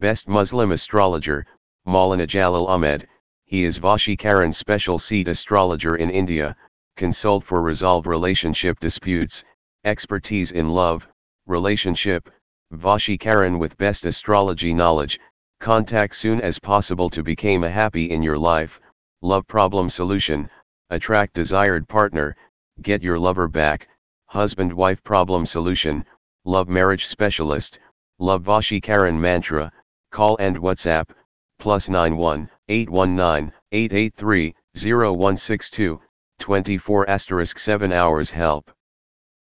Best Muslim Astrologer, Maulana Jalal Ahmed, he is Vashikaran Special Seat Astrologer in India, consult for resolve relationship disputes, expertise in love, relationship, Vashikaran with best astrology knowledge, contact soon as possible to become a happy in your life, love problem solution, attract desired partner, get your lover back, husband-wife problem solution, love marriage specialist, love Vashikaran mantra, call and WhatsApp, plus 91 819 883 0162, 24 asterisk 7 hours help.